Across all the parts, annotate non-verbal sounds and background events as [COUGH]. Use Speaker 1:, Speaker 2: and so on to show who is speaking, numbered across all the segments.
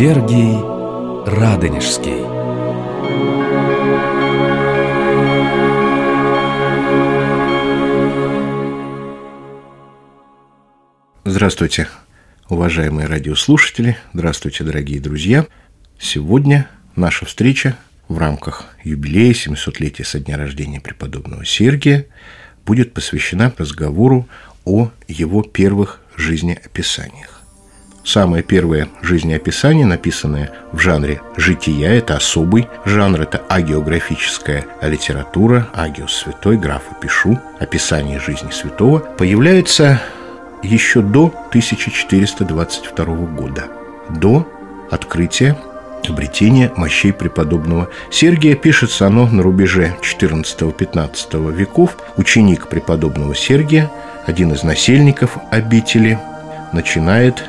Speaker 1: Сергий Радонежский
Speaker 2: Здравствуйте, уважаемые радиослушатели, здравствуйте, дорогие друзья. Сегодня наша встреча в рамках юбилея 700-летия со дня рождения преподобного Сергия будет посвящена разговору о его первых жизнеописаниях. Самое первое жизнеописание, написанное в жанре жития, это особый жанр, это агиографическая литература, агиос святой, графа пишу, описание жизни святого, появляется еще до 1422 года, до открытия обретения мощей преподобного Сергия. Пишется оно на рубеже 14-15 веков. Ученик преподобного Сергия, один из насельников обители, начинает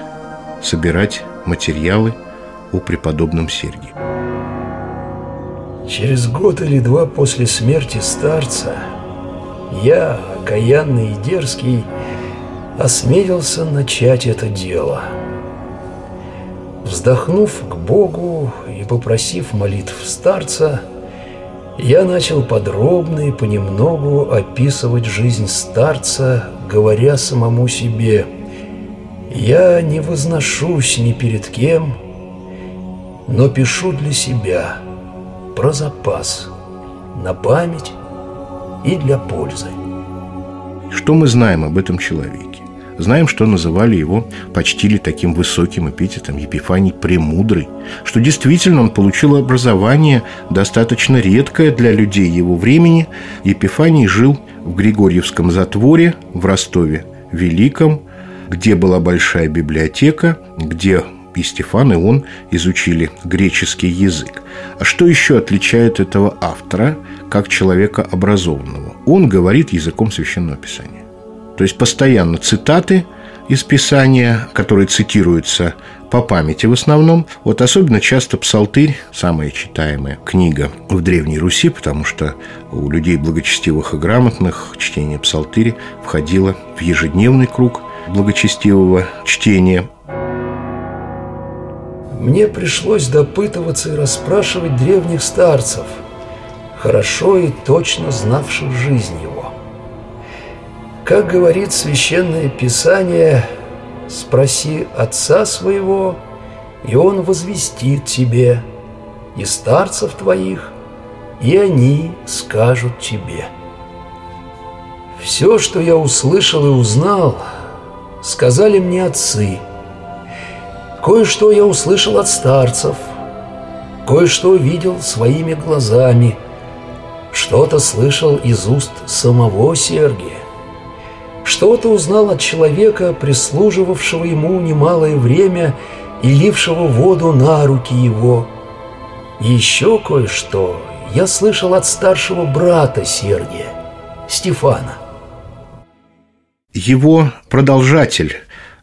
Speaker 2: собирать материалы о преподобном Сергии.
Speaker 3: Через год или два после смерти старца я, окаянный и дерзкий, осмелился начать это дело. Вздохнув к Богу и попросив молитв старца, я начал подробно и понемногу описывать жизнь старца, говоря самому себе «Я не возношусь ни перед кем, но пишу для себя, про запас, на память и для пользы».
Speaker 2: Что мы знаем об этом человеке? Знаем, что называли его, почтили таким высоким эпитетом Епифаний Премудрый, что действительно он получил образование достаточно редкое для людей его времени. Епифаний жил в Григорьевском затворе в Ростове Великом, где была большая библиотека, где и Стефан, и он изучили греческий язык. А что еще отличает этого автора как человека образованного? Он говорит языком Священного Писания. То есть постоянно цитаты из Писания, которые цитируются по памяти в основном. Вот особенно часто псалтырь, самая читаемая книга в Древней Руси, потому что у людей благочестивых и грамотных чтение псалтыри входило в ежедневный круг благочестивого чтения.
Speaker 3: Мне пришлось допытываться и расспрашивать древних старцев, хорошо и точно знавших жизнь его. Как говорит Священное Писание, спроси отца своего, и он возвестит тебе, и старцев твоих, и они скажут тебе. Все, что я услышал и узнал, сказали мне отцы. Кое-что я услышал от старцев, кое-что видел своими глазами, что-то слышал из уст самого Сергия. Что-то узнал от человека, прислуживавшего ему немалое время и лившего воду на руки его. Еще кое-что я слышал от старшего брата Сергия, Стефана.
Speaker 2: Его продолжатель,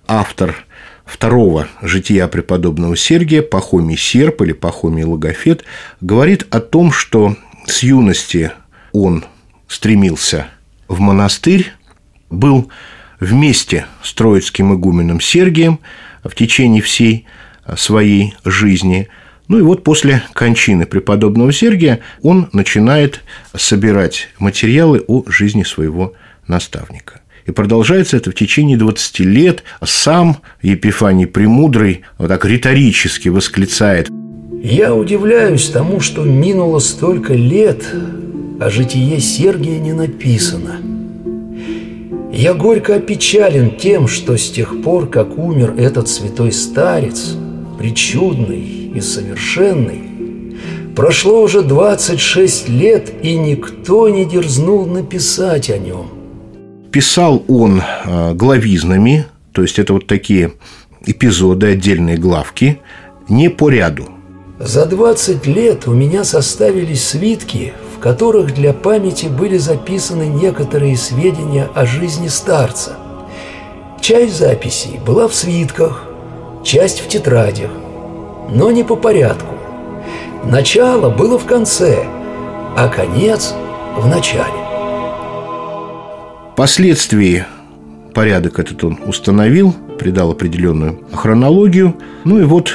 Speaker 2: автор второго жития преподобного Сергия, Пахомий Серп или Пахомий Логофет, говорит о том, что с юности он стремился в монастырь, был вместе с троицким игуменом Сергием в течение всей своей жизни. Ну и вот после кончины преподобного Сергия он начинает собирать материалы о жизни своего наставника. И продолжается это в течение 20 лет. Сам Епифаний Премудрый вот так риторически восклицает.
Speaker 3: «Я удивляюсь тому, что минуло столько лет, а житие Сергия не написано». Я горько опечален тем, что с тех пор, как умер этот святой старец, причудный и совершенный, прошло уже 26 лет, и никто не дерзнул написать о нем.
Speaker 2: Писал он а, главизнами, то есть это вот такие эпизоды, отдельные главки, не по ряду.
Speaker 3: За 20 лет у меня составились свитки, в которых для памяти были записаны некоторые сведения о жизни старца. Часть записей была в свитках, часть в тетрадях, но не по порядку. Начало было в конце, а конец в начале.
Speaker 2: Впоследствии порядок этот он установил, придал определенную хронологию. Ну и вот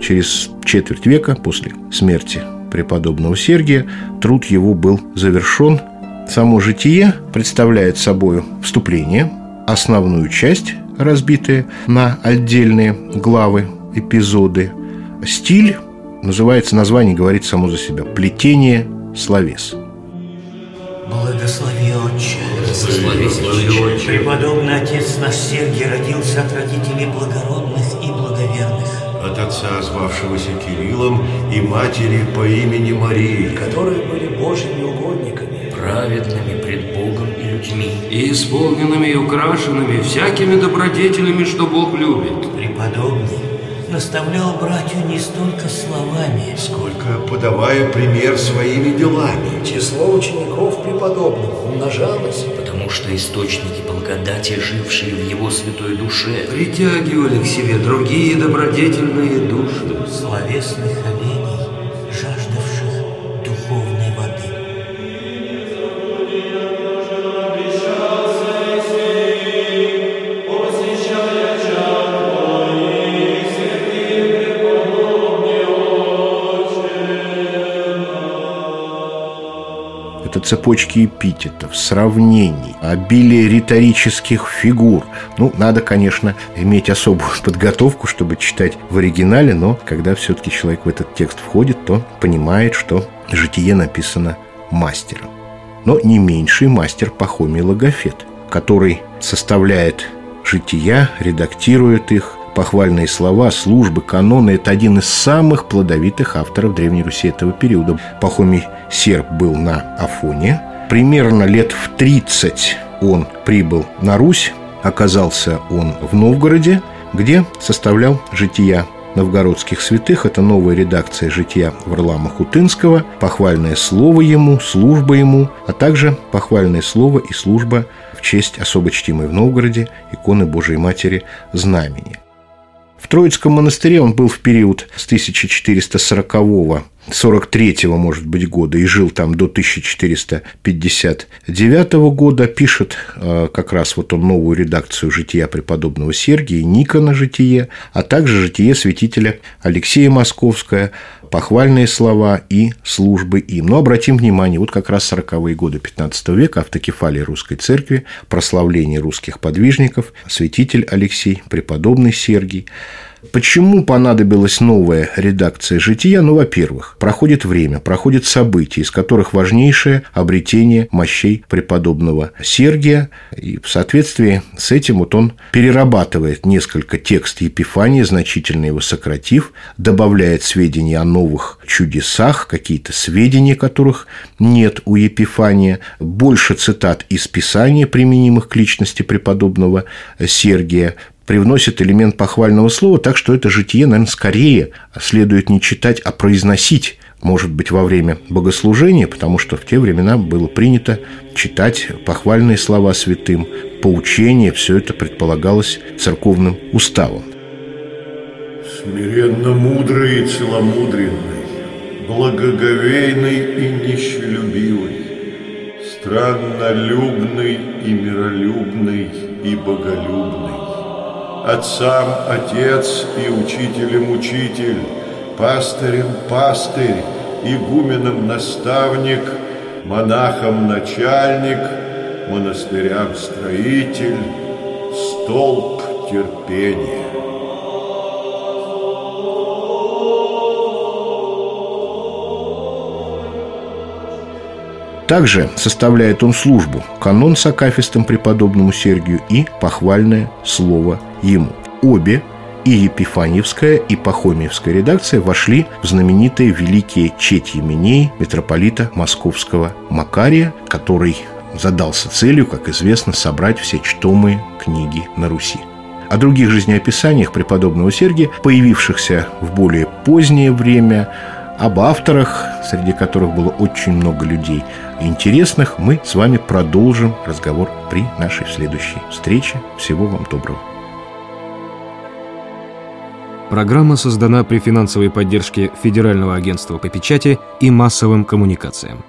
Speaker 2: через четверть века после смерти преподобного Сергия труд его был завершен. Само житие представляет собой вступление, основную часть, разбитые на отдельные главы, эпизоды. Стиль называется, название говорит само за себя – «Плетение словес».
Speaker 4: Благослови, Отче. Благослови, Отче. Преподобный Отец наш Сергий родился от родителей благородных и благоверных.
Speaker 5: От отца, звавшегося Кириллом, и матери по имени Марии.
Speaker 3: Которые были Божьими угодниками.
Speaker 6: Праведными пред Богом и людьми. И исполненными и украшенными всякими добродетелями, что Бог любит.
Speaker 4: Преподобный наставлял братью не столько словами,
Speaker 5: сколько подавая пример своими делами.
Speaker 3: Число учеников преподобного умножалось,
Speaker 6: потому что источники благодати, жившие в его святой душе, притягивали к себе другие добродетельные души.
Speaker 4: Словесных оленей,
Speaker 2: цепочки эпитетов, сравнений, обилие риторических фигур. Ну, надо, конечно, иметь особую [LAUGHS] подготовку, чтобы читать в оригинале, но когда все-таки человек в этот текст входит, то понимает, что житие написано мастером. Но не меньший мастер Пахомий Логофет, который составляет жития, редактирует их, похвальные слова, службы, каноны – это один из самых плодовитых авторов Древней Руси этого периода. Пахомий Серб был на Афоне. Примерно лет в 30 он прибыл на Русь. Оказался он в Новгороде, где составлял жития новгородских святых. Это новая редакция жития Варлама Хутынского, похвальное слово ему, служба ему, а также похвальное слово и служба в честь особо чтимой в Новгороде иконы Божией Матери Знамени. В Троицком монастыре он был в период с 1440 43 может быть, года и жил там до 1459 года, пишет э, как раз вот он новую редакцию «Жития преподобного Сергия», Никона «Житие», а также «Житие святителя Алексея Московское», похвальные слова и службы им. Но обратим внимание, вот как раз 40-е годы 15 века автокефалия русской церкви, прославление русских подвижников, святитель Алексей, преподобный Сергий. Почему понадобилась новая редакция «Жития»? Ну, во-первых, проходит время, проходят события, из которых важнейшее обретение мощей преподобного Сергия, и в соответствии с этим вот он перерабатывает несколько текст Епифании, значительно его сократив, добавляет сведения о новых чудесах, какие-то сведения, которых нет у Епифания, больше цитат из Писания, применимых к личности преподобного Сергия, привносит элемент похвального слова, так что это житие, наверное, скорее следует не читать, а произносить, может быть, во время богослужения, потому что в те времена было принято читать похвальные слова святым, поучение, все это предполагалось церковным уставом.
Speaker 5: Смиренно мудрый и целомудренный, благоговейный и нищелюбивый, странно любный и миролюбный и боголюбный, отцам отец и учителем учитель, пастырем пастырь, игуменом наставник, монахом начальник, монастырям строитель, столб терпения.
Speaker 2: Также составляет он службу, канон с акафистом преподобному Сергию и похвальное слово ему. Обе и Епифаньевская, и Пахомиевская редакция вошли в знаменитые великие четь Еменей митрополита Московского Макария, который задался целью, как известно, собрать все чтомые книги на Руси. О других жизнеописаниях преподобного Сергия, появившихся в более позднее время, об авторах, среди которых было очень много людей интересных, мы с вами продолжим разговор при нашей следующей встрече. Всего вам доброго.
Speaker 7: Программа создана при финансовой поддержке Федерального агентства по печати и массовым коммуникациям.